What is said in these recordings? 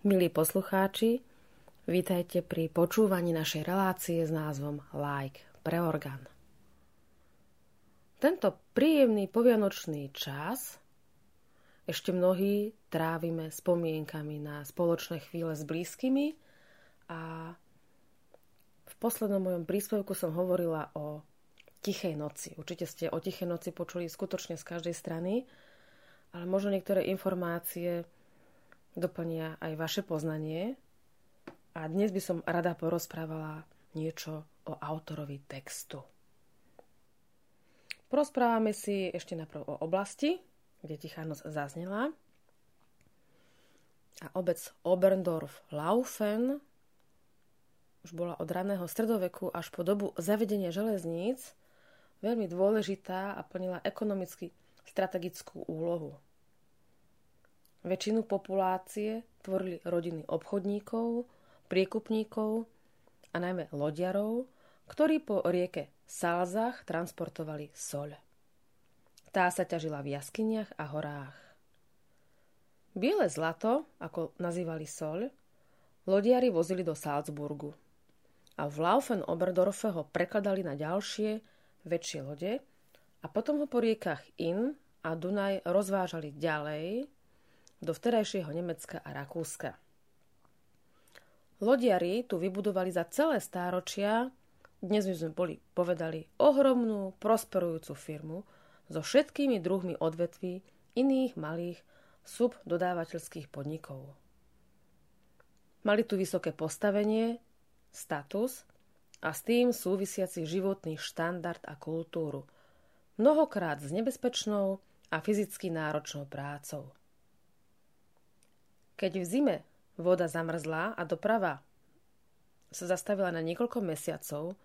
Milí poslucháči, vítajte pri počúvaní našej relácie s názvom Like pre orgán. Tento príjemný povianočný čas ešte mnohí trávime spomienkami na spoločné chvíle s blízkymi a v poslednom mojom príspevku som hovorila o tichej noci. Určite ste o tichej noci počuli skutočne z každej strany, ale možno niektoré informácie doplnia aj vaše poznanie. A dnes by som rada porozprávala niečo o autorovi textu. Porozprávame si ešte najprv o oblasti, kde Tichá noc zaznela. A obec Oberndorf Laufen už bola od raného stredoveku až po dobu zavedenia železníc veľmi dôležitá a plnila ekonomicky strategickú úlohu. Väčšinu populácie tvorili rodiny obchodníkov, priekupníkov a najmä lodiarov, ktorí po rieke Salzach transportovali soľ. Tá sa ťažila v jaskyniach a horách. Biele zlato, ako nazývali soľ, lodiari vozili do Salzburgu a v Laufen Oberdorfe ho prekladali na ďalšie, väčšie lode a potom ho po riekach Inn a Dunaj rozvážali ďalej do vterajšieho Nemecka a Rakúska. Lodiari tu vybudovali za celé stáročia, dnes by sme boli povedali, ohromnú, prosperujúcu firmu so všetkými druhmi odvetví iných malých subdodávateľských podnikov. Mali tu vysoké postavenie, status a s tým súvisiaci životný štandard a kultúru, mnohokrát s nebezpečnou a fyzicky náročnou prácou. Keď v zime voda zamrzla a doprava sa zastavila na niekoľko mesiacov,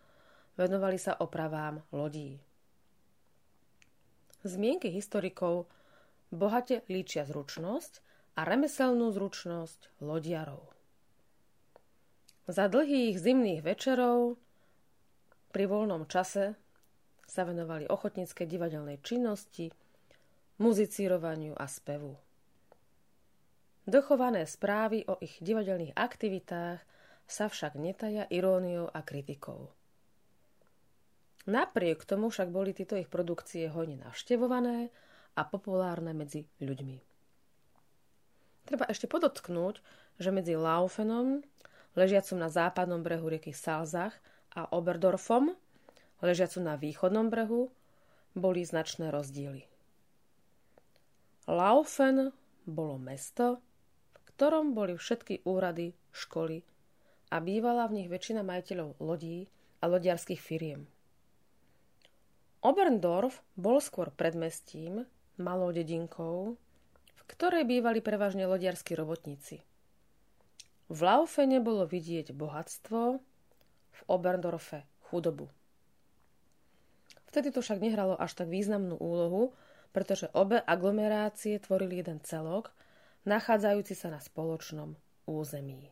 venovali sa opravám lodí. Zmienky historikov bohate líčia zručnosť a remeselnú zručnosť lodiarov. Za dlhých zimných večerov pri voľnom čase sa venovali ochotníckej divadelnej činnosti, muzicírovaniu a spevu. Dochované správy o ich divadelných aktivitách sa však netaja iróniou a kritikou. Napriek tomu však boli tieto ich produkcie hojne navštevované a populárne medzi ľuďmi. Treba ešte podotknúť, že medzi Laufenom, ležiacom na západnom brehu rieky Salzach, a Oberdorfom, ležiacom na východnom brehu, boli značné rozdiely. Laufen bolo mesto, ktorom boli všetky úrady, školy a bývala v nich väčšina majiteľov lodí a lodiarských firiem. Oberndorf bol skôr predmestím, malou dedinkou, v ktorej bývali prevažne lodiarskí robotníci. V Laufene bolo vidieť bohatstvo, v Oberndorfe chudobu. Vtedy to však nehralo až tak významnú úlohu, pretože obe aglomerácie tvorili jeden celok – nachádzajúci sa na spoločnom území.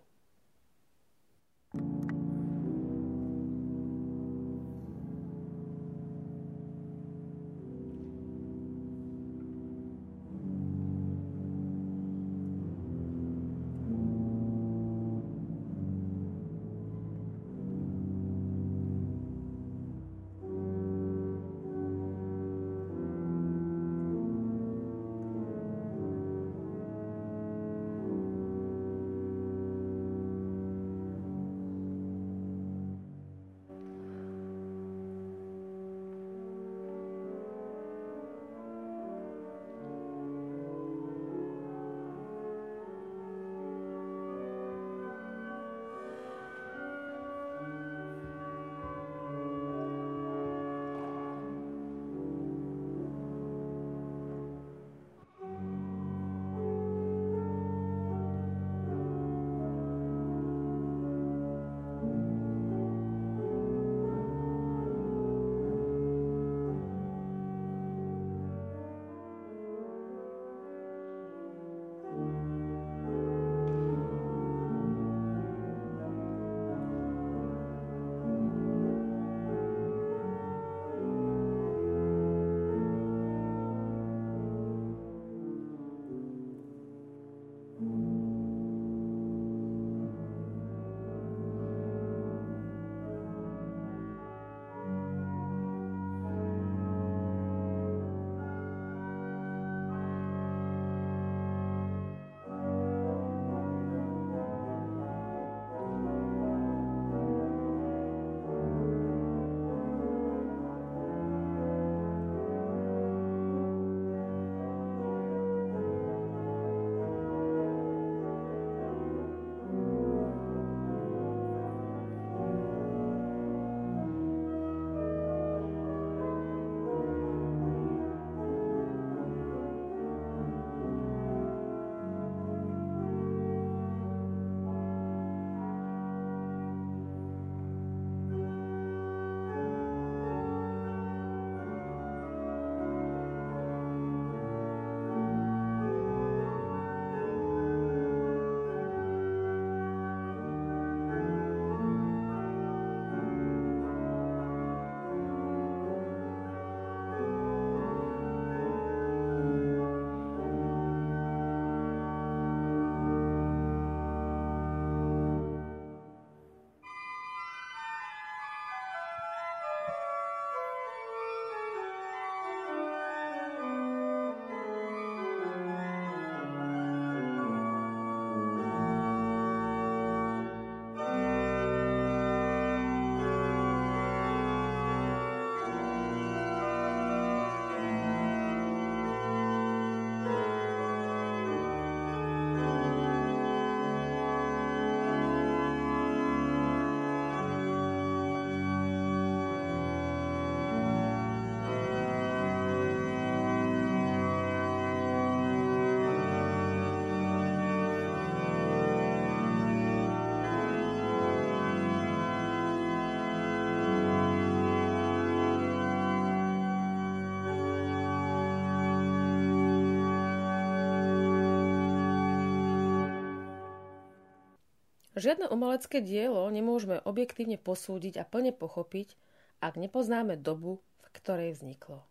Žiadne umelecké dielo nemôžeme objektívne posúdiť a plne pochopiť, ak nepoznáme dobu, v ktorej vzniklo.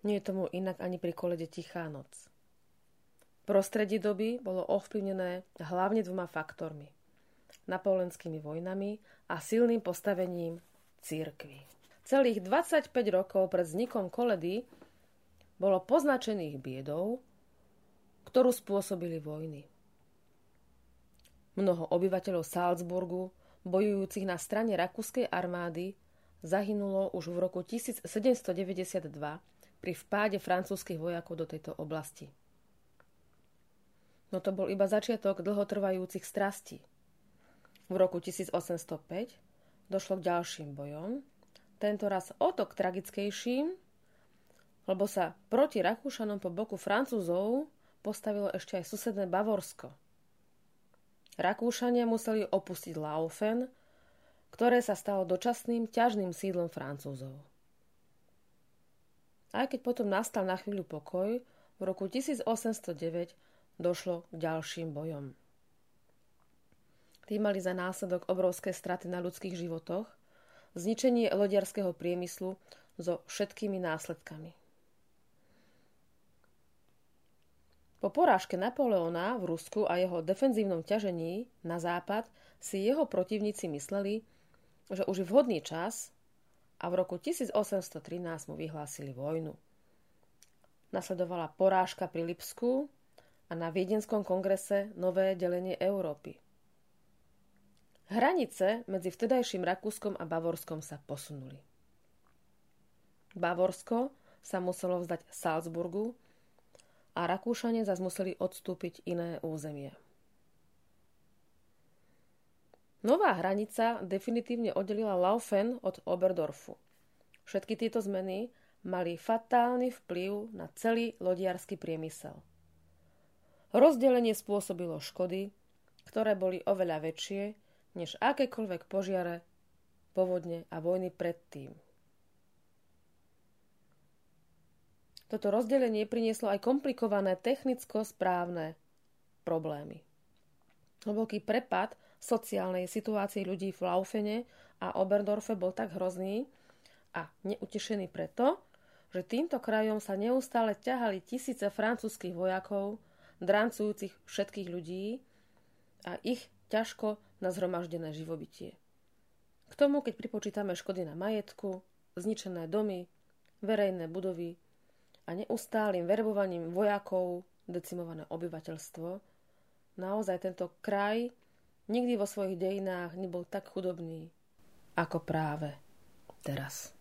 Nie je tomu inak ani pri kolede Tichá noc. Prostredie doby bolo ovplyvnené hlavne dvoma faktormi. Napoleonskými vojnami a silným postavením církvy. Celých 25 rokov pred vznikom koledy bolo poznačených biedou, ktorú spôsobili vojny. Mnoho obyvateľov Salzburgu, bojujúcich na strane rakúskej armády, zahynulo už v roku 1792 pri vpáde francúzskych vojakov do tejto oblasti. No to bol iba začiatok dlhotrvajúcich strastí. V roku 1805 došlo k ďalším bojom, tento raz o to tragickejším, lebo sa proti Rakúšanom po boku Francúzov postavilo ešte aj susedné Bavorsko – Rakúšania museli opustiť Laufen, ktoré sa stalo dočasným ťažným sídlom Francúzov. Aj keď potom nastal na chvíľu pokoj, v roku 1809 došlo k ďalším bojom. Tí mali za následok obrovské straty na ľudských životoch, zničenie lodiarského priemyslu so všetkými následkami. Po porážke Napoleona v Rusku a jeho defenzívnom ťažení na západ si jeho protivníci mysleli, že už je vhodný čas a v roku 1813 mu vyhlásili vojnu. Nasledovala porážka pri Lipsku a na Viedenskom kongrese nové delenie Európy. Hranice medzi vtedajším Rakúskom a Bavorskom sa posunuli. Bavorsko sa muselo vzdať Salzburgu a Rakúšania zase museli odstúpiť iné územie. Nová hranica definitívne oddelila Laufen od Oberdorfu. Všetky tieto zmeny mali fatálny vplyv na celý lodiarský priemysel. Rozdelenie spôsobilo škody, ktoré boli oveľa väčšie než akékoľvek požiare, povodne a vojny predtým. Toto rozdelenie prinieslo aj komplikované technicko-správne problémy. Hlboký prepad sociálnej situácii ľudí v Laufene a Oberdorfe bol tak hrozný a neutešený preto, že týmto krajom sa neustále ťahali tisíce francúzskych vojakov, drancujúcich všetkých ľudí a ich ťažko nazhromaždené živobytie. K tomu, keď pripočítame škody na majetku, zničené domy, verejné budovy, a neustálým verbovaním vojakov decimované obyvateľstvo, naozaj tento kraj nikdy vo svojich dejinách nebol tak chudobný ako práve teraz.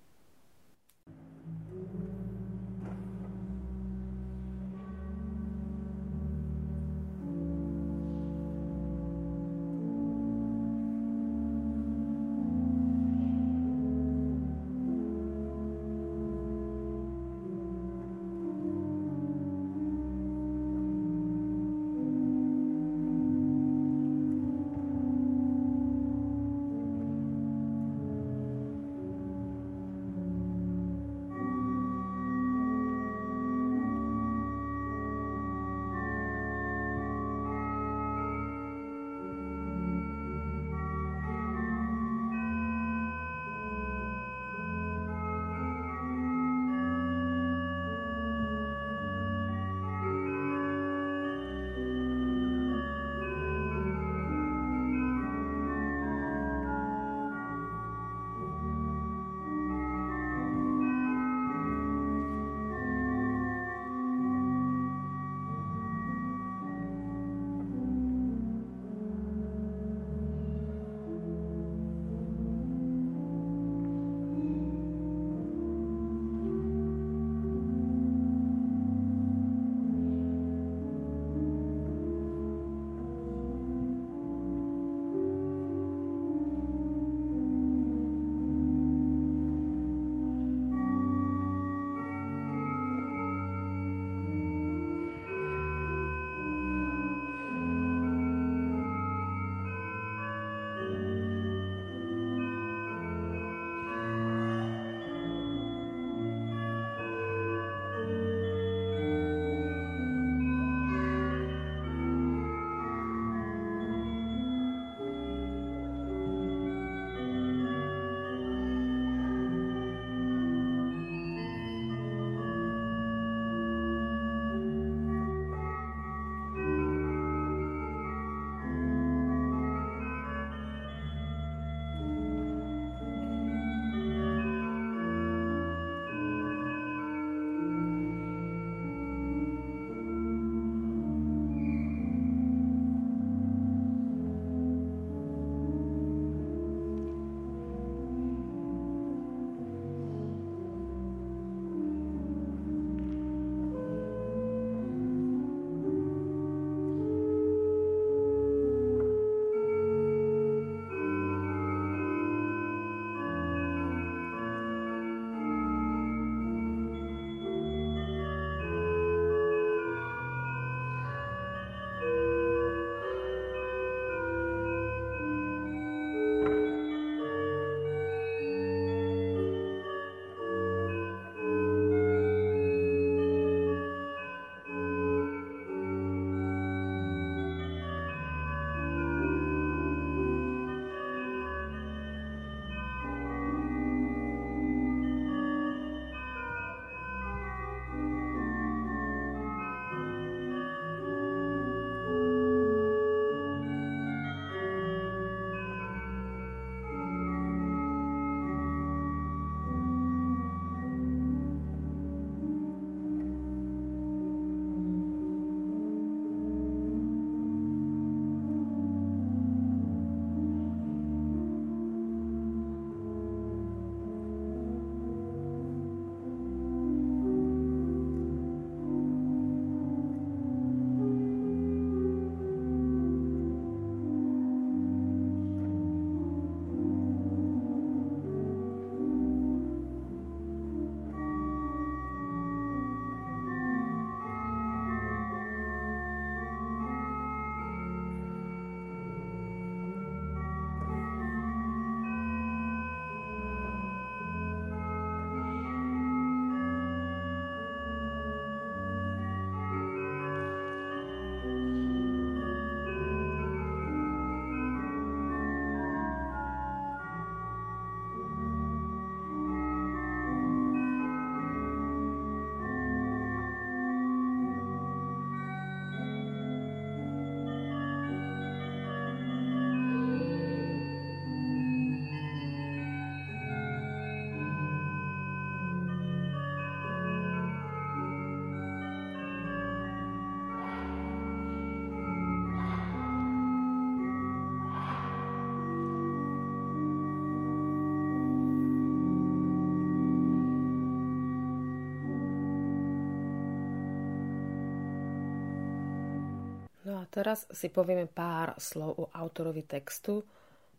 A teraz si povieme pár slov o autorovi textu,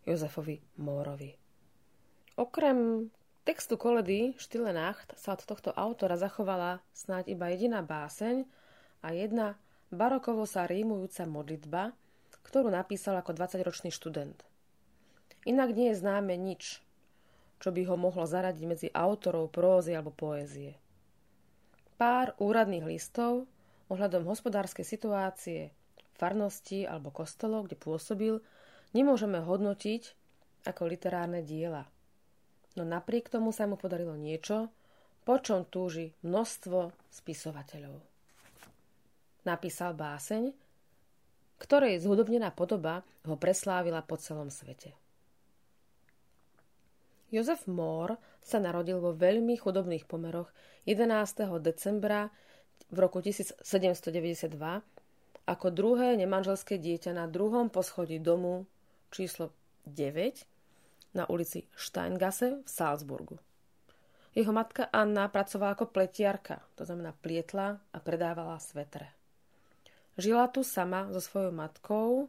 Jozefovi Mórovi. Okrem textu koledy Štile Nacht sa od tohto autora zachovala snáď iba jediná báseň a jedna barokovo sa rímujúca modlitba, ktorú napísal ako 20-ročný študent. Inak nie je známe nič, čo by ho mohlo zaradiť medzi autorov prózy alebo poézie. Pár úradných listov ohľadom hospodárskej situácie, farnosti alebo kostolov, kde pôsobil, nemôžeme hodnotiť ako literárne diela. No napriek tomu sa mu podarilo niečo, po čom túži množstvo spisovateľov. Napísal báseň, ktorej zhudobnená podoba ho preslávila po celom svete. Jozef Mohr sa narodil vo veľmi chudobných pomeroch 11. decembra v roku 1792 ako druhé nemanželské dieťa na druhom poschodí domu číslo 9 na ulici Steingasse v Salzburgu. Jeho matka Anna pracovala ako pletiarka, to znamená plietla a predávala svetre. Žila tu sama so svojou matkou,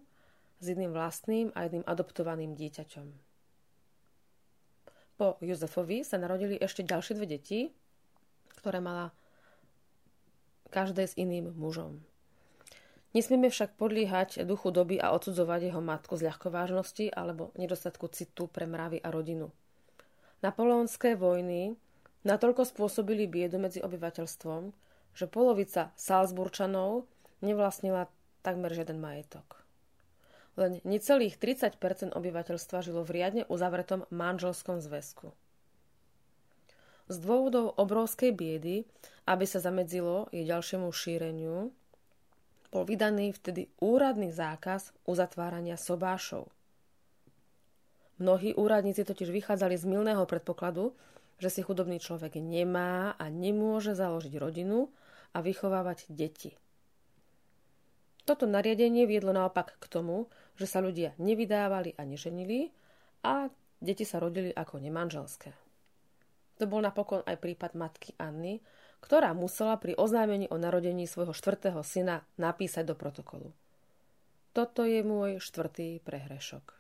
s jedným vlastným a jedným adoptovaným dieťaťom. Po Jozefovi sa narodili ešte ďalšie dve deti, ktoré mala každé s iným mužom. Nesmieme však podliehať duchu doby a odsudzovať jeho matku z ľahkovážnosti alebo nedostatku citu pre mravy a rodinu. Napoleonské vojny natoľko spôsobili biedu medzi obyvateľstvom, že polovica Salzburčanov nevlastnila takmer žiaden majetok. Len necelých 30% obyvateľstva žilo v riadne uzavretom manželskom zväzku. Z dôvodov obrovskej biedy, aby sa zamedzilo jej ďalšiemu šíreniu, bol vydaný vtedy úradný zákaz uzatvárania sobášov. Mnohí úradníci totiž vychádzali z milného predpokladu, že si chudobný človek nemá a nemôže založiť rodinu a vychovávať deti. Toto nariadenie viedlo naopak k tomu, že sa ľudia nevydávali a neženili a deti sa rodili ako nemanželské. To bol napokon aj prípad matky Anny, ktorá musela pri oznámení o narodení svojho štvrtého syna napísať do protokolu. Toto je môj štvrtý prehrešok.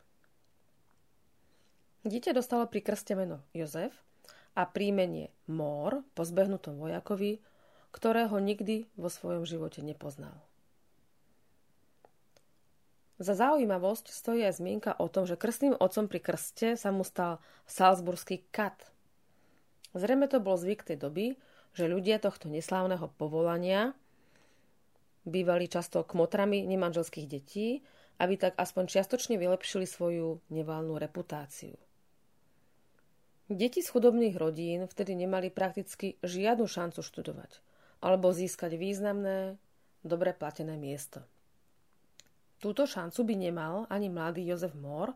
Dieťa dostalo pri krste meno Jozef a príjmenie Mór po zbehnutom vojakovi, ktorého nikdy vo svojom živote nepoznal. Za zaujímavosť stojí aj zmienka o tom, že krstným otcom pri krste sa mu stal salzburský kat. Zrejme to bol zvyk tej doby, že ľudia tohto neslávneho povolania bývali často kmotrami nemanželských detí, aby tak aspoň čiastočne vylepšili svoju nevalnú reputáciu. Deti z chudobných rodín vtedy nemali prakticky žiadnu šancu študovať alebo získať významné, dobre platené miesto. Túto šancu by nemal ani mladý Jozef Mór,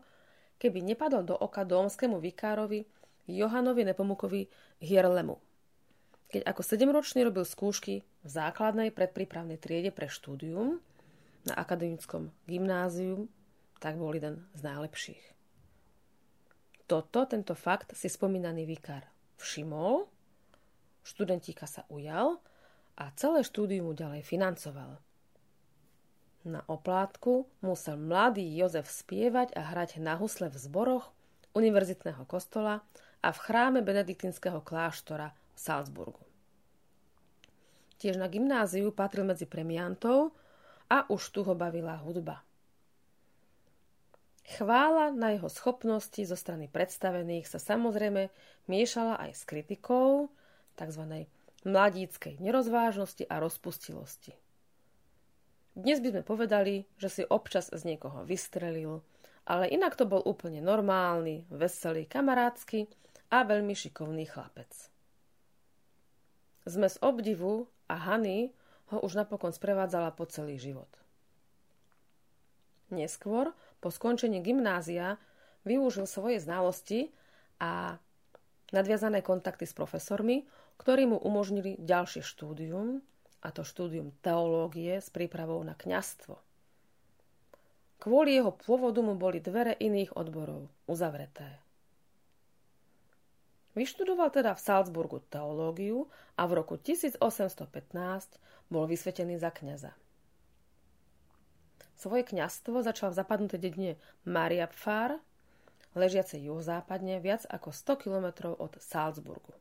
keby nepadol do oka domskému vikárovi Johanovi Nepomukovi Hierlemu keď ako sedemročný robil skúšky v základnej predprípravnej triede pre štúdium na akademickom gymnáziu, tak bol jeden z najlepších. Toto, tento fakt si spomínaný vikár všimol, študentíka sa ujal a celé štúdium mu ďalej financoval. Na oplátku musel mladý Jozef spievať a hrať na husle v zboroch univerzitného kostola a v chráme benediktinského kláštora Salzburgu. Tiež na gymnáziu patril medzi premiantov a už tu ho bavila hudba. Chvála na jeho schopnosti zo strany predstavených sa samozrejme miešala aj s kritikou tzv. mladíckej nerozvážnosti a rozpustilosti. Dnes by sme povedali, že si občas z niekoho vystrelil, ale inak to bol úplne normálny, veselý, kamarádsky a veľmi šikovný chlapec. Sme z obdivu a Hany ho už napokon sprevádzala po celý život. Neskôr, po skončení gymnázia, využil svoje znalosti a nadviazané kontakty s profesormi, ktorí mu umožnili ďalšie štúdium, a to štúdium teológie s prípravou na kňastvo. Kvôli jeho pôvodu mu boli dvere iných odborov uzavreté. Vyštudoval teda v Salzburgu teológiu a v roku 1815 bol vysvetený za kňaza. Svoje kňastvo začal v zapadnutej dedine Mariapfár, ležiacej juhozápadne viac ako 100 kilometrov od Salzburgu.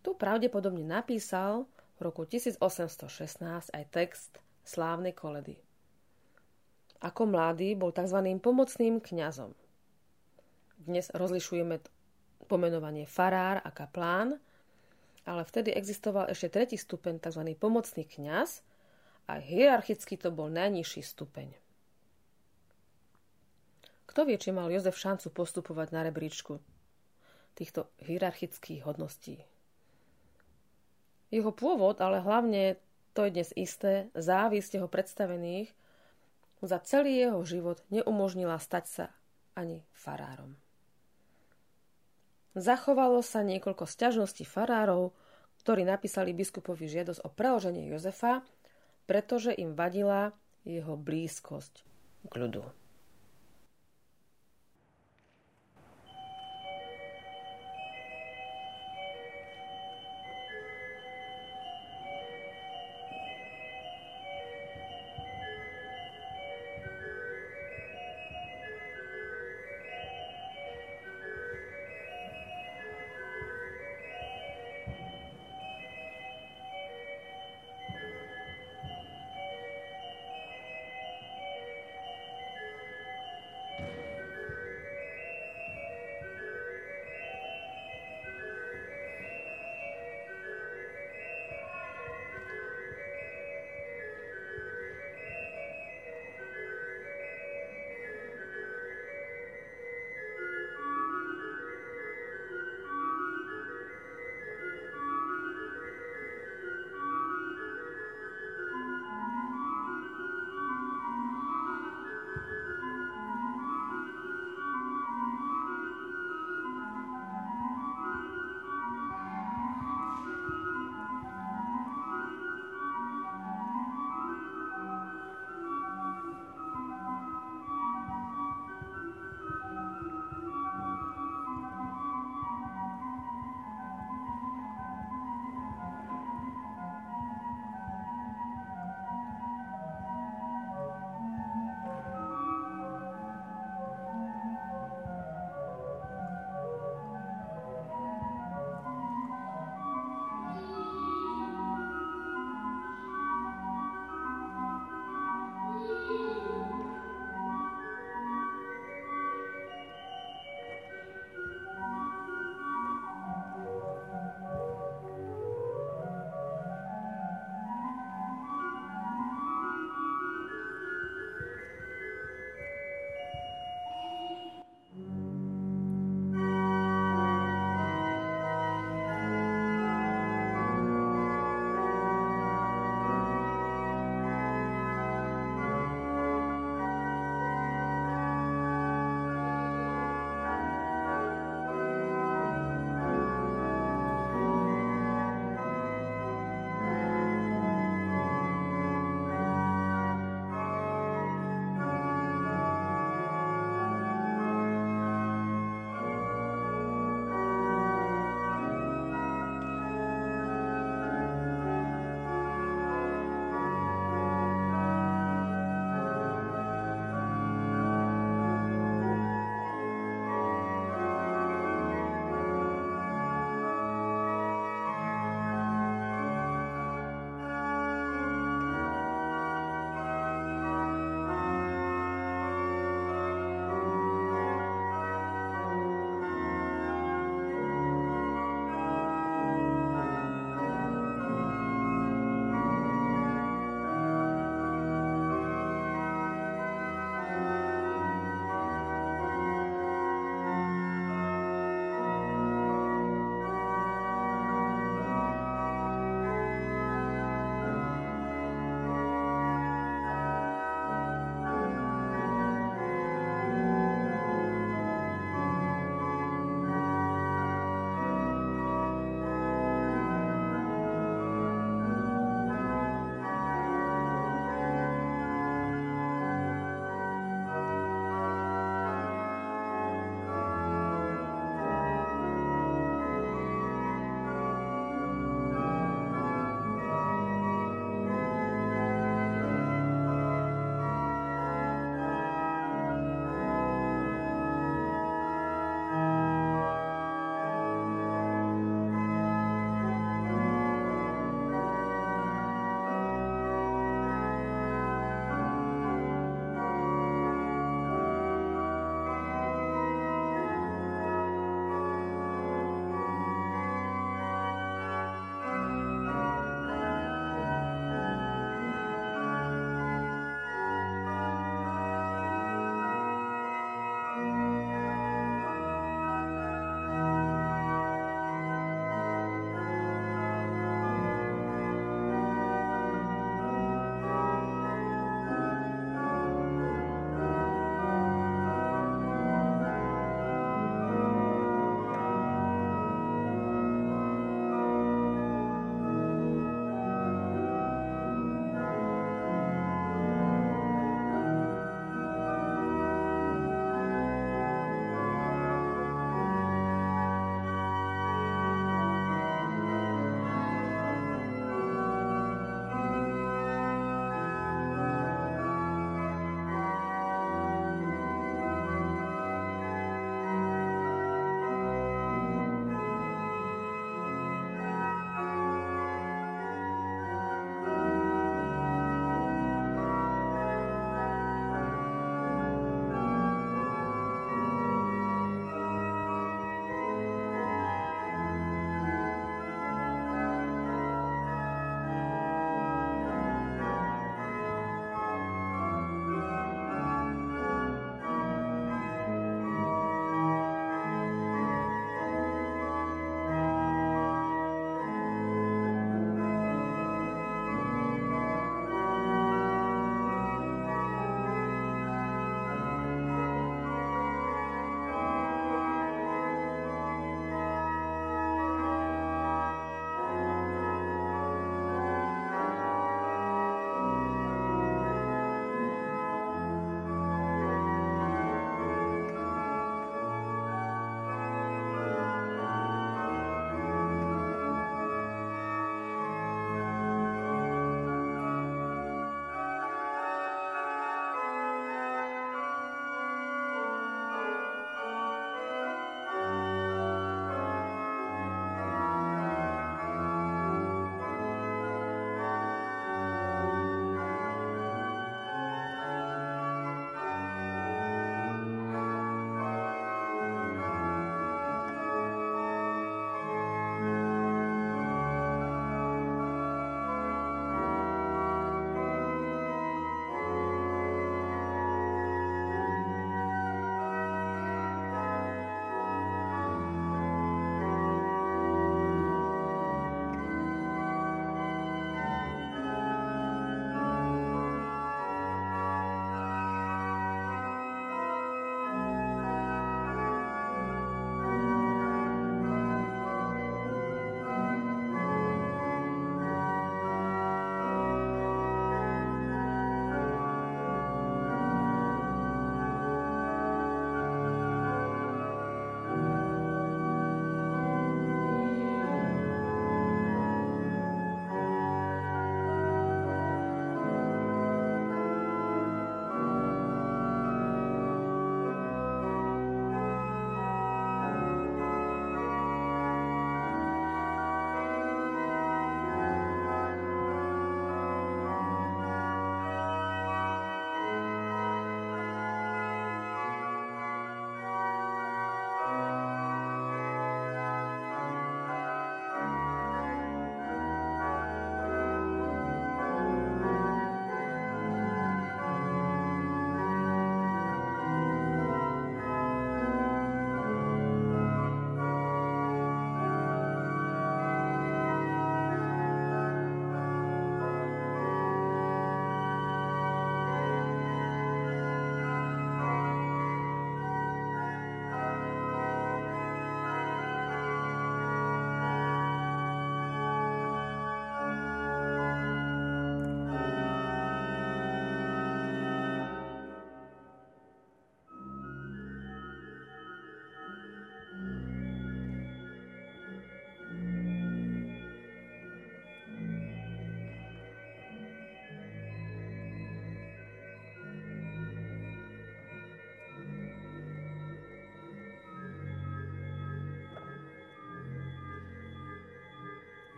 Tu pravdepodobne napísal v roku 1816 aj text slávnej koledy. Ako mladý bol tzv. pomocným kňazom. Dnes rozlišujeme pomenovanie farár a kaplán, ale vtedy existoval ešte tretí stupeň, tzv. pomocný kňaz, a hierarchicky to bol najnižší stupeň. Kto vie, či mal Jozef šancu postupovať na rebríčku týchto hierarchických hodností? Jeho pôvod, ale hlavne to je dnes isté, závisť jeho predstavených za celý jeho život neumožnila stať sa ani farárom. Zachovalo sa niekoľko sťažností farárov, ktorí napísali biskupovi žiadosť o preloženie Jozefa pretože im vadila jeho blízkosť k ľudu.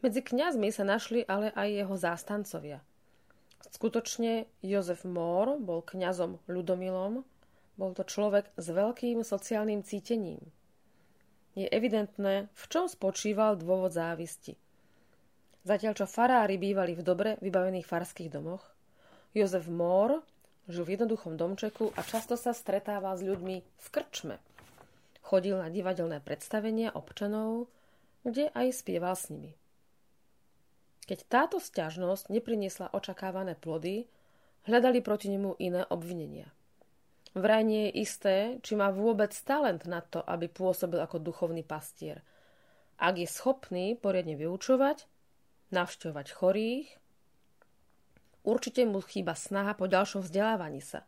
Medzi kňazmi sa našli ale aj jeho zástancovia. Skutočne Jozef Mór bol kňazom ľudomilom, bol to človek s veľkým sociálnym cítením. Je evidentné, v čom spočíval dôvod závisti. Zatiaľ čo farári bývali v dobre vybavených farských domoch, Jozef Mór žil v jednoduchom domčeku a často sa stretával s ľuďmi v krčme. Chodil na divadelné predstavenia občanov, kde aj spieval s nimi. Keď táto sťažnosť nepriniesla očakávané plody, hľadali proti nemu iné obvinenia. Vraj nie je isté, či má vôbec talent na to, aby pôsobil ako duchovný pastier. Ak je schopný poriadne vyučovať, navštevovať chorých, určite mu chýba snaha po ďalšom vzdelávaní sa,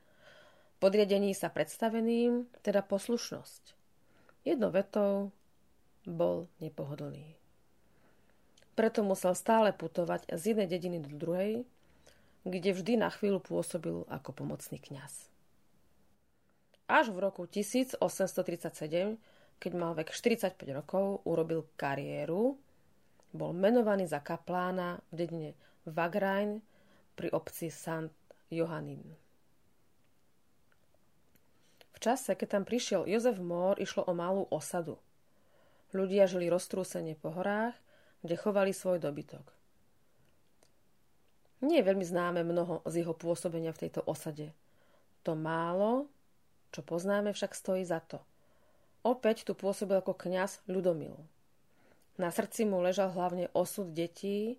podriadení sa predstaveným, teda poslušnosť. Jedno vetou bol nepohodlný. Preto musel stále putovať z jednej dediny do druhej, kde vždy na chvíľu pôsobil ako pomocný kňaz. Až v roku 1837, keď mal vek 45 rokov, urobil kariéru, bol menovaný za kaplána v dedine Wagrain pri obci St. Johannin. V čase, keď tam prišiel Jozef Mór, išlo o malú osadu. Ľudia žili roztrúsene po horách, kde chovali svoj dobytok. Nie je veľmi známe mnoho z jeho pôsobenia v tejto osade. To málo, čo poznáme, však stojí za to. Opäť tu pôsobil ako kňaz Ľudomil. Na srdci mu ležal hlavne osud detí,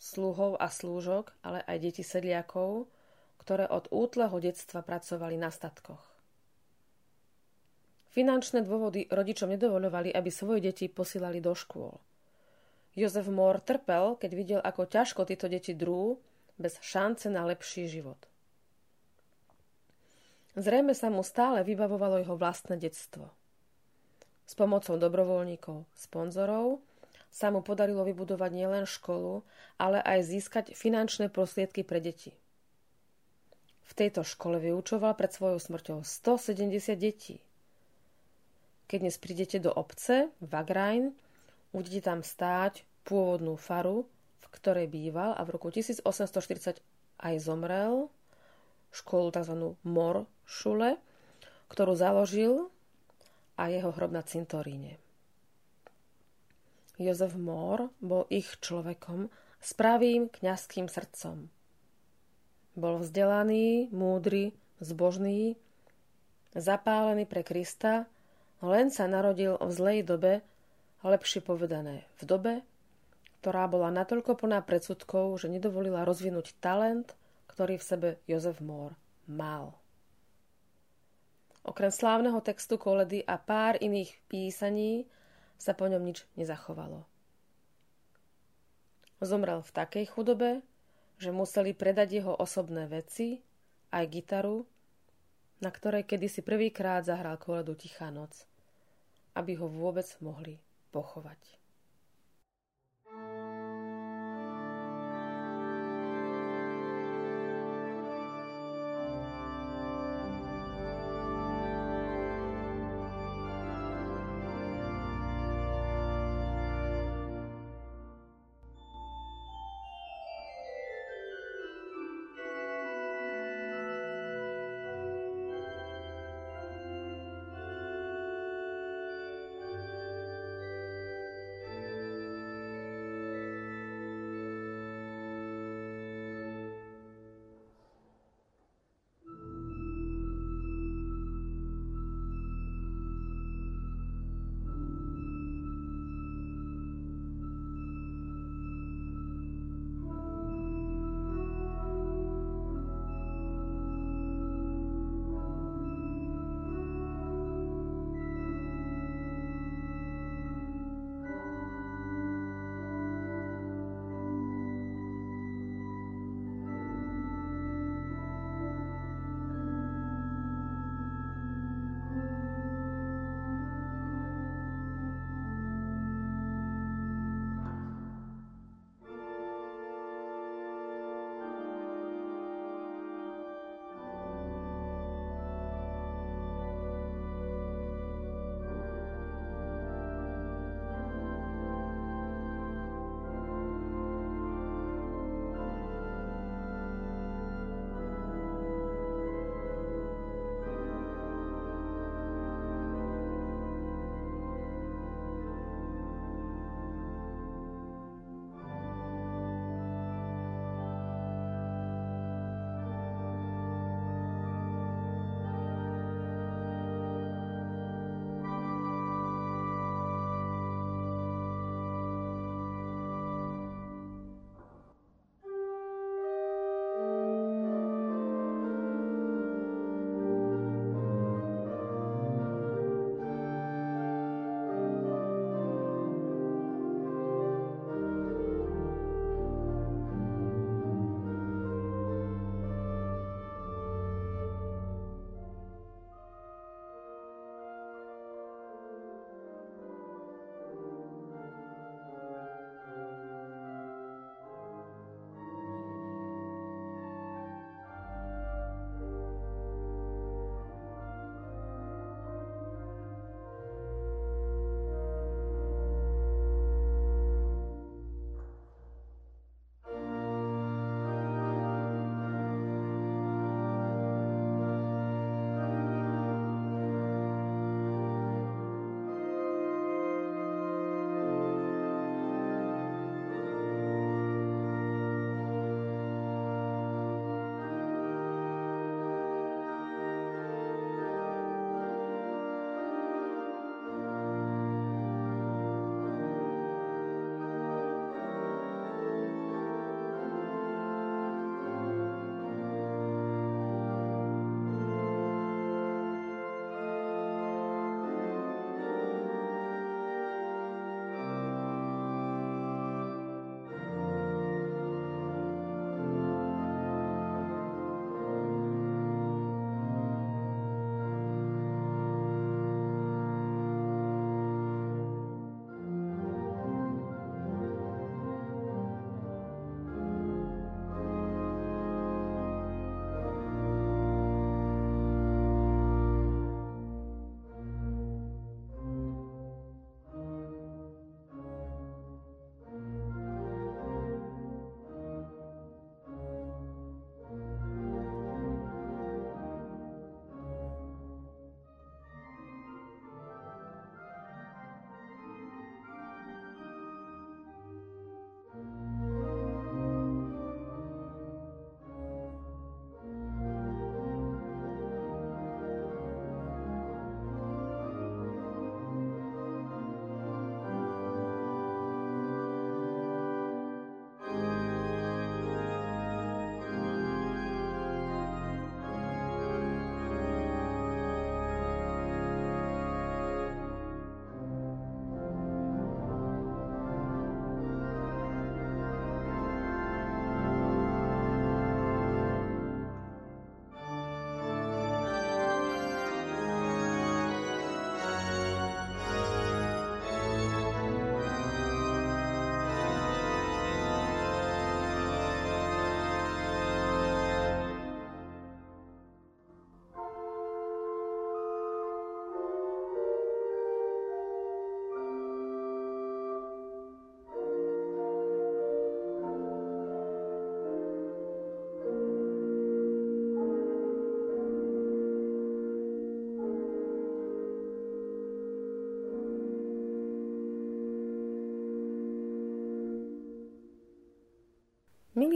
sluhov a slúžok, ale aj deti sedliakov, ktoré od útleho detstva pracovali na statkoch. Finančné dôvody rodičom nedovoľovali, aby svoje deti posílali do škôl. Jozef Mór trpel, keď videl, ako ťažko tieto deti drú bez šance na lepší život. Zrejme sa mu stále vybavovalo jeho vlastné detstvo. S pomocou dobrovoľníkov, sponzorov sa mu podarilo vybudovať nielen školu, ale aj získať finančné prostriedky pre deti. V tejto škole vyučoval pred svojou smrťou 170 detí. Keď dnes prídete do obce, Vagrain, uvidíte tam stáť pôvodnú faru, v ktorej býval a v roku 1840 aj zomrel, školu tzv. Mor Šule, ktorú založil a jeho hrob na cintoríne. Jozef Mór bol ich človekom s pravým kňazským srdcom. Bol vzdelaný, múdry, zbožný, zapálený pre Krista, len sa narodil v zlej dobe, lepšie povedané v dobe, ktorá bola natoľko plná predsudkov, že nedovolila rozvinúť talent, ktorý v sebe Jozef Mór mal. Okrem slávneho textu koledy a pár iných písaní sa po ňom nič nezachovalo. Zomrel v takej chudobe, že museli predať jeho osobné veci, aj gitaru, na ktorej kedysi prvýkrát zahral koledu Tichá noc, aby ho vôbec mohli pochovať.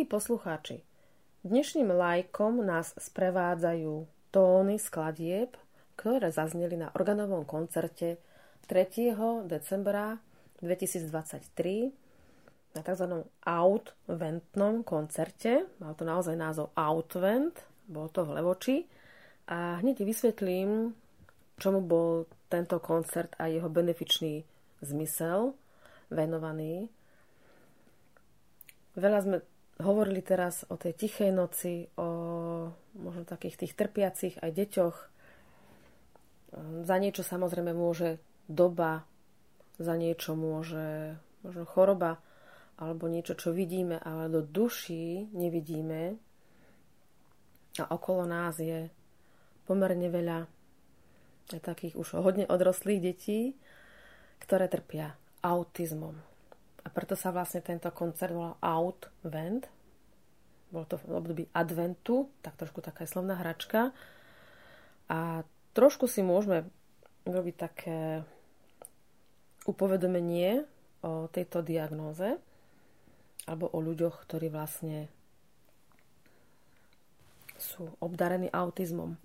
Milí poslucháči, dnešným lajkom nás sprevádzajú tóny skladieb, ktoré zazneli na organovom koncerte 3. decembra 2023 na tzv. Outventnom koncerte. Mal to naozaj názov Outvent, bolo to v Levoči. A hneď vysvetlím, čomu bol tento koncert a jeho benefičný zmysel venovaný. Veľa sme hovorili teraz o tej tichej noci, o možno takých tých trpiacich aj deťoch. Za niečo samozrejme môže doba, za niečo môže možno choroba, alebo niečo, čo vidíme, ale do duší nevidíme. A okolo nás je pomerne veľa takých už hodne odroslých detí, ktoré trpia autizmom. A preto sa vlastne tento koncert volal Outvent. Bolo to v období adventu, tak trošku taká slovná hračka. A trošku si môžeme robiť také upovedomenie o tejto diagnóze alebo o ľuďoch, ktorí vlastne sú obdarení autizmom.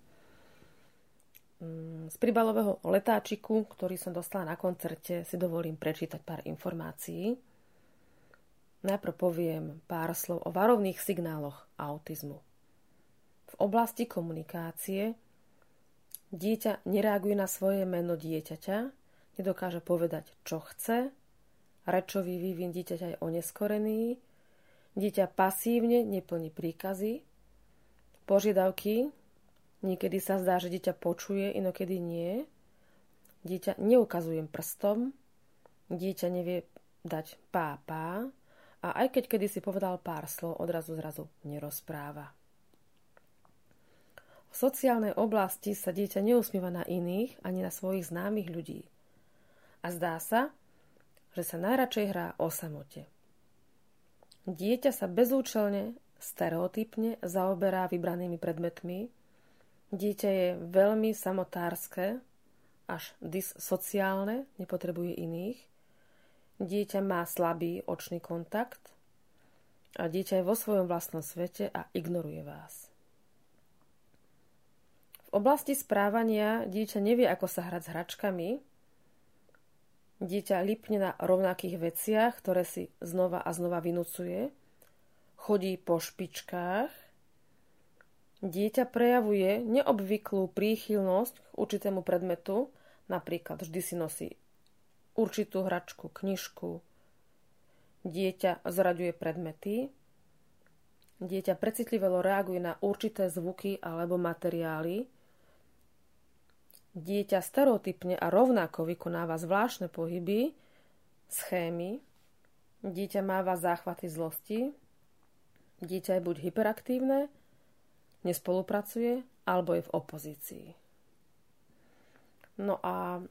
Mm, z príbalového letáčiku, ktorý som dostala na koncerte, si dovolím prečítať pár informácií. Najprv poviem pár slov o varovných signáloch autizmu. V oblasti komunikácie dieťa nereaguje na svoje meno dieťaťa, nedokáže povedať, čo chce, rečový vývin dieťaťa je oneskorený, dieťa pasívne neplní príkazy, požiadavky Niekedy sa zdá, že dieťa počuje, inokedy nie. Dieťa neukazujem prstom, dieťa nevie dať pá, pá a aj keď kedy si povedal pár slov, odrazu zrazu nerozpráva. V sociálnej oblasti sa dieťa neusmieva na iných ani na svojich známych ľudí. A zdá sa, že sa najradšej hrá o samote. Dieťa sa bezúčelne, stereotypne zaoberá vybranými predmetmi, Dieťa je veľmi samotárske, až dissociálne, nepotrebuje iných. Dieťa má slabý očný kontakt a dieťa je vo svojom vlastnom svete a ignoruje vás. V oblasti správania dieťa nevie, ako sa hrať s hračkami. Dieťa lipne na rovnakých veciach, ktoré si znova a znova vynúcuje. Chodí po špičkách Dieťa prejavuje neobvyklú príchylnosť k určitému predmetu, napríklad vždy si nosí určitú hračku, knižku. Dieťa zraďuje predmety. Dieťa precitlivelo reaguje na určité zvuky alebo materiály. Dieťa stereotypne a rovnako vykonáva zvláštne pohyby, schémy. Dieťa máva záchvaty zlosti. Dieťa je buď hyperaktívne, nespolupracuje alebo je v opozícii. No a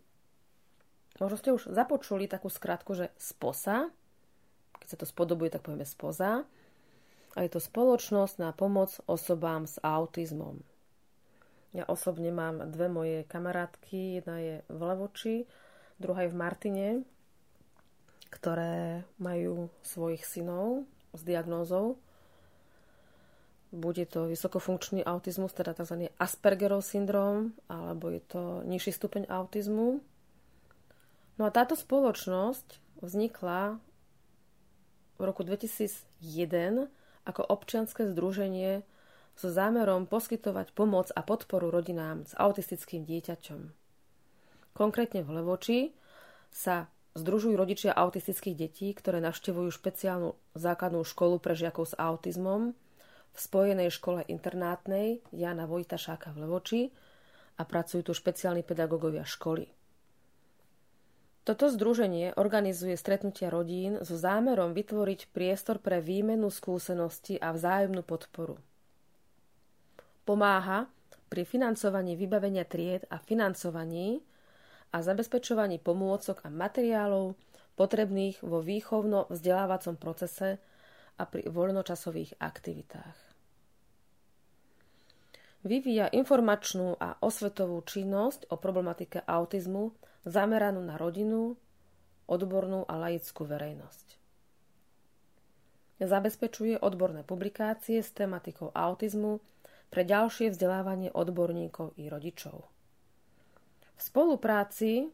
možno ste už započuli takú skratku, že SPOSA, keď sa to spodobuje, tak povieme SPOSA, a je to spoločnosť na pomoc osobám s autizmom. Ja osobne mám dve moje kamarátky, jedna je v Levoči, druhá je v Martine, ktoré majú svojich synov s diagnózou bude to vysokofunkčný autizmus, teda tzv. Aspergerov syndrom, alebo je to nižší stupeň autizmu. No a táto spoločnosť vznikla v roku 2001 ako občianske združenie so zámerom poskytovať pomoc a podporu rodinám s autistickým dieťaťom. Konkrétne v Levoči sa združujú rodičia autistických detí, ktoré navštevujú špeciálnu základnú školu pre žiakov s autizmom – v Spojenej škole internátnej Jana Vojtašáka v Levoči a pracujú tu špeciálni pedagógovia školy. Toto združenie organizuje stretnutia rodín so zámerom vytvoriť priestor pre výmenu skúseností a vzájomnú podporu. Pomáha pri financovaní vybavenia tried a financovaní a zabezpečovaní pomôcok a materiálov potrebných vo výchovno-vzdelávacom procese a pri voľnočasových aktivitách vyvíja informačnú a osvetovú činnosť o problematike autizmu zameranú na rodinu, odbornú a laickú verejnosť. zabezpečuje odborné publikácie s tematikou autizmu pre ďalšie vzdelávanie odborníkov i rodičov. V spolupráci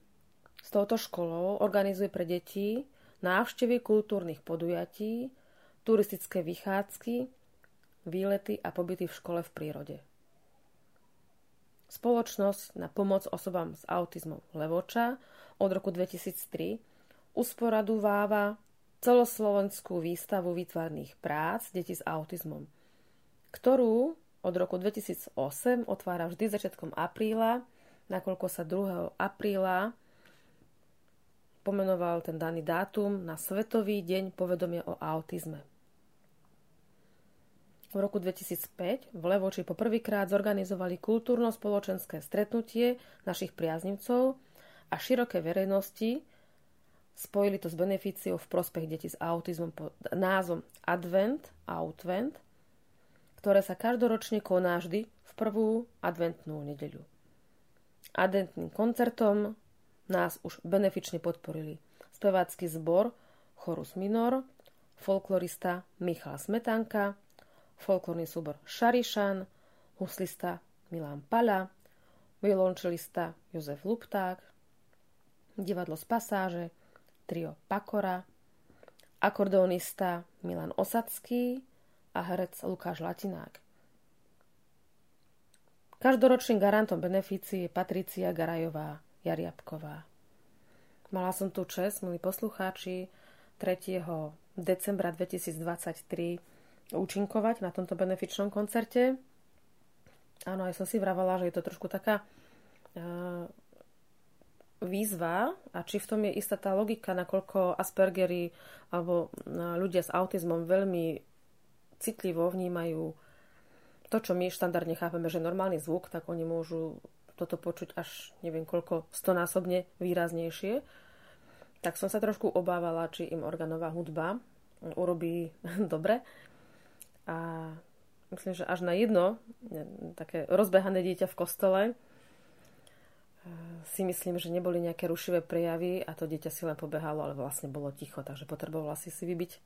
s touto školou organizuje pre deti návštevy kultúrnych podujatí, turistické vychádzky, výlety a pobyty v škole v prírode. Spoločnosť na pomoc osobám s autizmom Levoča od roku 2003 usporadováva celoslovenskú výstavu výtvarných prác detí s autizmom, ktorú od roku 2008 otvára vždy začiatkom apríla, nakoľko sa 2. apríla pomenoval ten daný dátum na Svetový deň povedomia o autizme. V roku 2005 v Levoči poprvýkrát zorganizovali kultúrno-spoločenské stretnutie našich priaznivcov a širokej verejnosti Spojili to s beneficiou v prospech detí s autizmom pod názvom Advent, Outvent, ktoré sa každoročne koná vždy v prvú adventnú nedeľu. Adventným koncertom nás už benefične podporili spevácky zbor Chorus Minor, folklorista Michal Smetanka, folklórny súbor Šarišan, huslista Milan Pala, violončelista Jozef Lupták, divadlo z pasáže, trio Pakora, akordeonista Milan Osadský a herec Lukáš Latinák. Každoročným garantom beneficie je Patricia Garajová Jariabková. Mala som tu čest, milí poslucháči, 3. decembra 2023 účinkovať na tomto benefičnom koncerte. Áno, aj som si vravala, že je to trošku taká uh, výzva a či v tom je istá tá logika, nakoľko Aspergery alebo ľudia s autizmom veľmi citlivo vnímajú to, čo my štandardne chápeme, že normálny zvuk, tak oni môžu toto počuť až neviem koľko stonásobne výraznejšie. Tak som sa trošku obávala, či im organová hudba urobí dobre. A myslím, že až na jedno také rozbehané dieťa v kostole si myslím, že neboli nejaké rušivé prejavy a to dieťa si len pobehalo, ale vlastne bolo ticho, takže potrebovala si si vybiť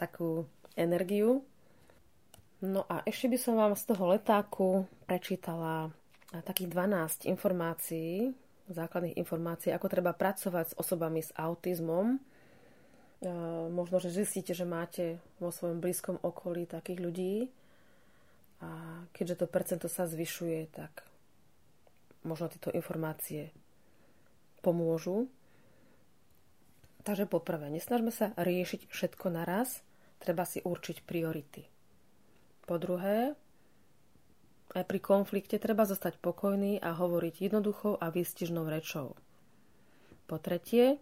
takú energiu. No a ešte by som vám z toho letáku prečítala takých 12 informácií, základných informácií, ako treba pracovať s osobami s autizmom. Možno, že zistíte, že máte vo svojom blízkom okolí takých ľudí a keďže to percento sa zvyšuje, tak možno tieto informácie pomôžu. Takže poprvé, nesnažme sa riešiť všetko naraz, treba si určiť priority. Po druhé, aj pri konflikte treba zostať pokojný a hovoriť jednoduchou a výstižnou rečou. Po tretie,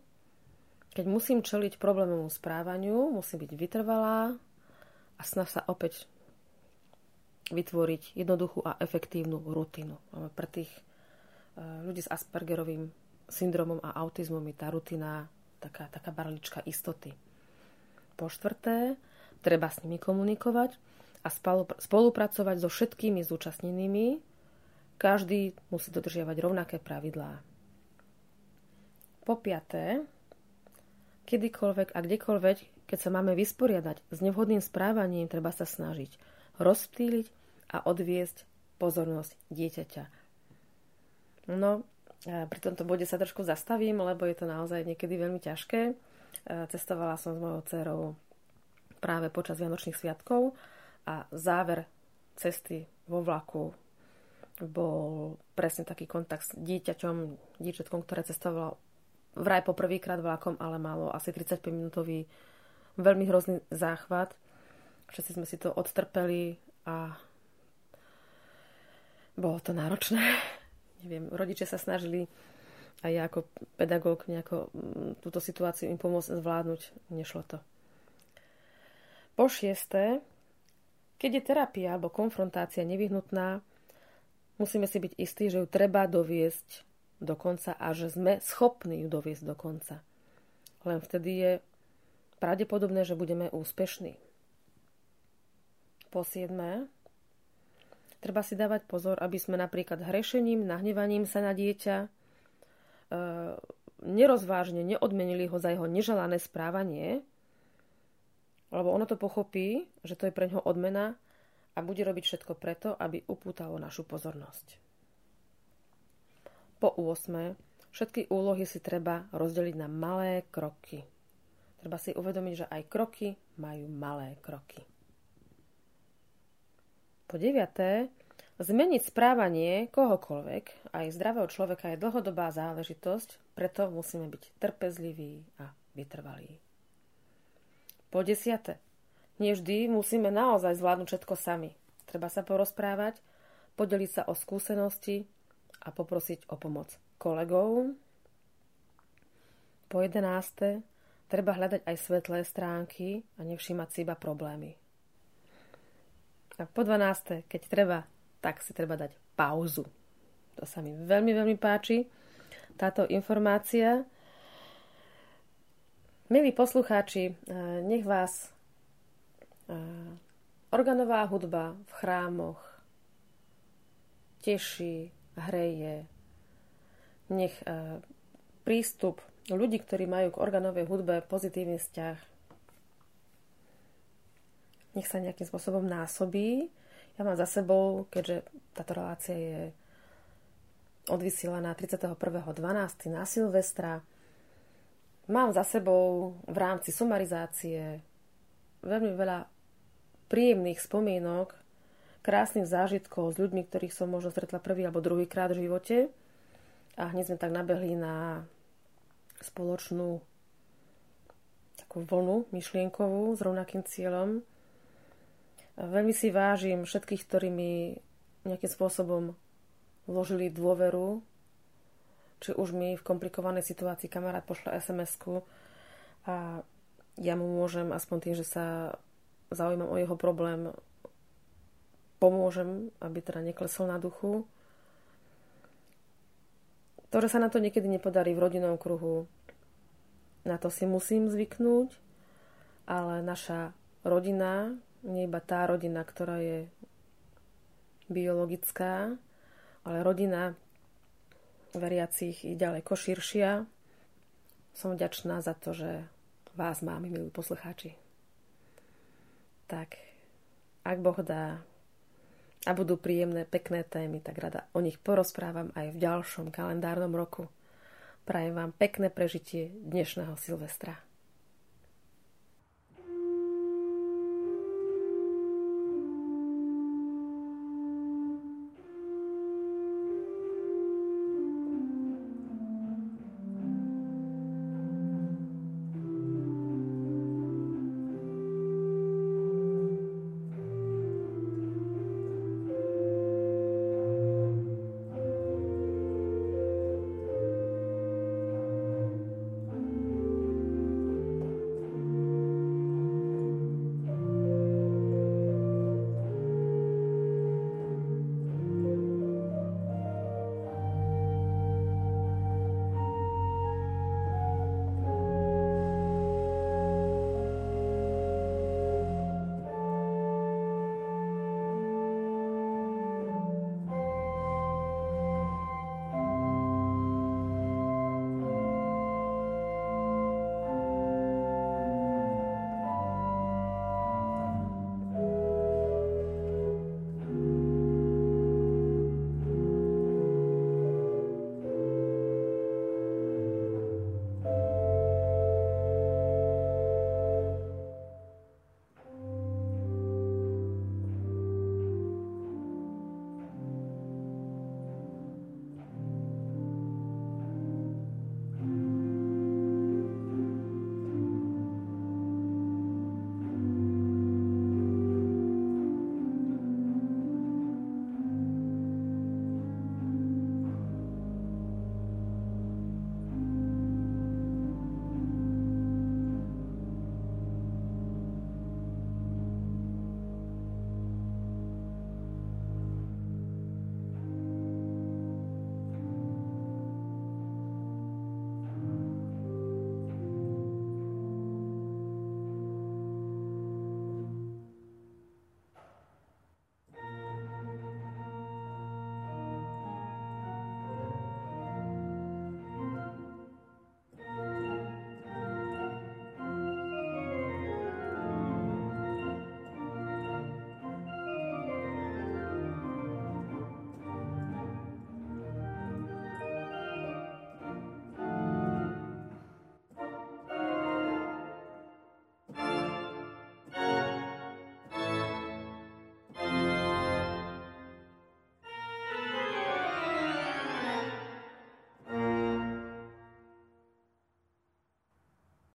keď musím čeliť problémovému správaniu, musím byť vytrvalá a snaž sa opäť vytvoriť jednoduchú a efektívnu rutinu. Pre tých ľudí s Aspergerovým syndromom a autizmom je tá rutina taká, taká barlička istoty. Po štvrté, treba s nimi komunikovať a spolupracovať so všetkými zúčastnenými. Každý musí dodržiavať rovnaké pravidlá. Po piaté, kedykoľvek a kdekoľvek, keď sa máme vysporiadať s nevhodným správaním, treba sa snažiť rozptýliť a odviesť pozornosť dieťaťa No, pri tomto bode sa trošku zastavím, lebo je to naozaj niekedy veľmi ťažké. Cestovala som s mojou dcerou práve počas Vianočných sviatkov a záver cesty vo vlaku bol presne taký kontakt s dieťaťom, dieťatkom, ktoré cestovalo vraj po prvýkrát vlakom, ale malo asi 35 minútový veľmi hrozný záchvat. Všetci sme si to odtrpeli a bolo to náročné neviem, rodičia sa snažili a ja ako pedagóg nejako mm, túto situáciu im pomôcť zvládnuť. Nešlo to. Po šiesté, keď je terapia alebo konfrontácia nevyhnutná, musíme si byť istí, že ju treba doviesť do konca a že sme schopní ju doviesť do konca. Len vtedy je pravdepodobné, že budeme úspešní. Po siedmé, Treba si dávať pozor, aby sme napríklad hrešením, nahnevaním sa na dieťa e, nerozvážne neodmenili ho za jeho neželané správanie lebo ono to pochopí, že to je pre ňoho odmena a bude robiť všetko preto, aby upútalo našu pozornosť. Po 8. Všetky úlohy si treba rozdeliť na malé kroky. Treba si uvedomiť, že aj kroky majú malé kroky. Po 9. Zmeniť správanie kohokoľvek, aj zdravého človeka, je dlhodobá záležitosť, preto musíme byť trpezliví a vytrvalí. Po desiate. Nevždy musíme naozaj zvládnuť všetko sami. Treba sa porozprávať, podeliť sa o skúsenosti a poprosiť o pomoc kolegov. Po jedenáste. Treba hľadať aj svetlé stránky a nevšímať si iba problémy. A po 12. keď treba tak si treba dať pauzu. To sa mi veľmi, veľmi páči, táto informácia. Milí poslucháči, eh, nech vás eh, organová hudba v chrámoch teší, hreje. Nech eh, prístup ľudí, ktorí majú k organovej hudbe pozitívny vzťah, nech sa nejakým spôsobom násobí ja mám za sebou, keďže táto relácia je odvysielaná 31.12. na Silvestra, mám za sebou v rámci sumarizácie veľmi veľa príjemných spomienok, krásnych zážitkov s ľuďmi, ktorých som možno stretla prvý alebo druhý krát v živote. A hneď sme tak nabehli na spoločnú takú vlnu myšlienkovú s rovnakým cieľom. Veľmi si vážim všetkých, ktorí mi nejakým spôsobom vložili dôveru, či už mi v komplikovanej situácii kamarát pošle SMS-ku a ja mu môžem aspoň tým, že sa zaujímam o jeho problém, pomôžem, aby teda neklesol na duchu. To, že sa na to niekedy nepodarí v rodinnom kruhu, na to si musím zvyknúť, ale naša rodina, nie iba tá rodina, ktorá je biologická, ale rodina veriacich je ďaleko širšia. Som vďačná za to, že vás máme, milí poslucháči. Tak, ak Boh dá a budú príjemné, pekné témy, tak rada o nich porozprávam aj v ďalšom kalendárnom roku. Prajem vám pekné prežitie dnešného Silvestra.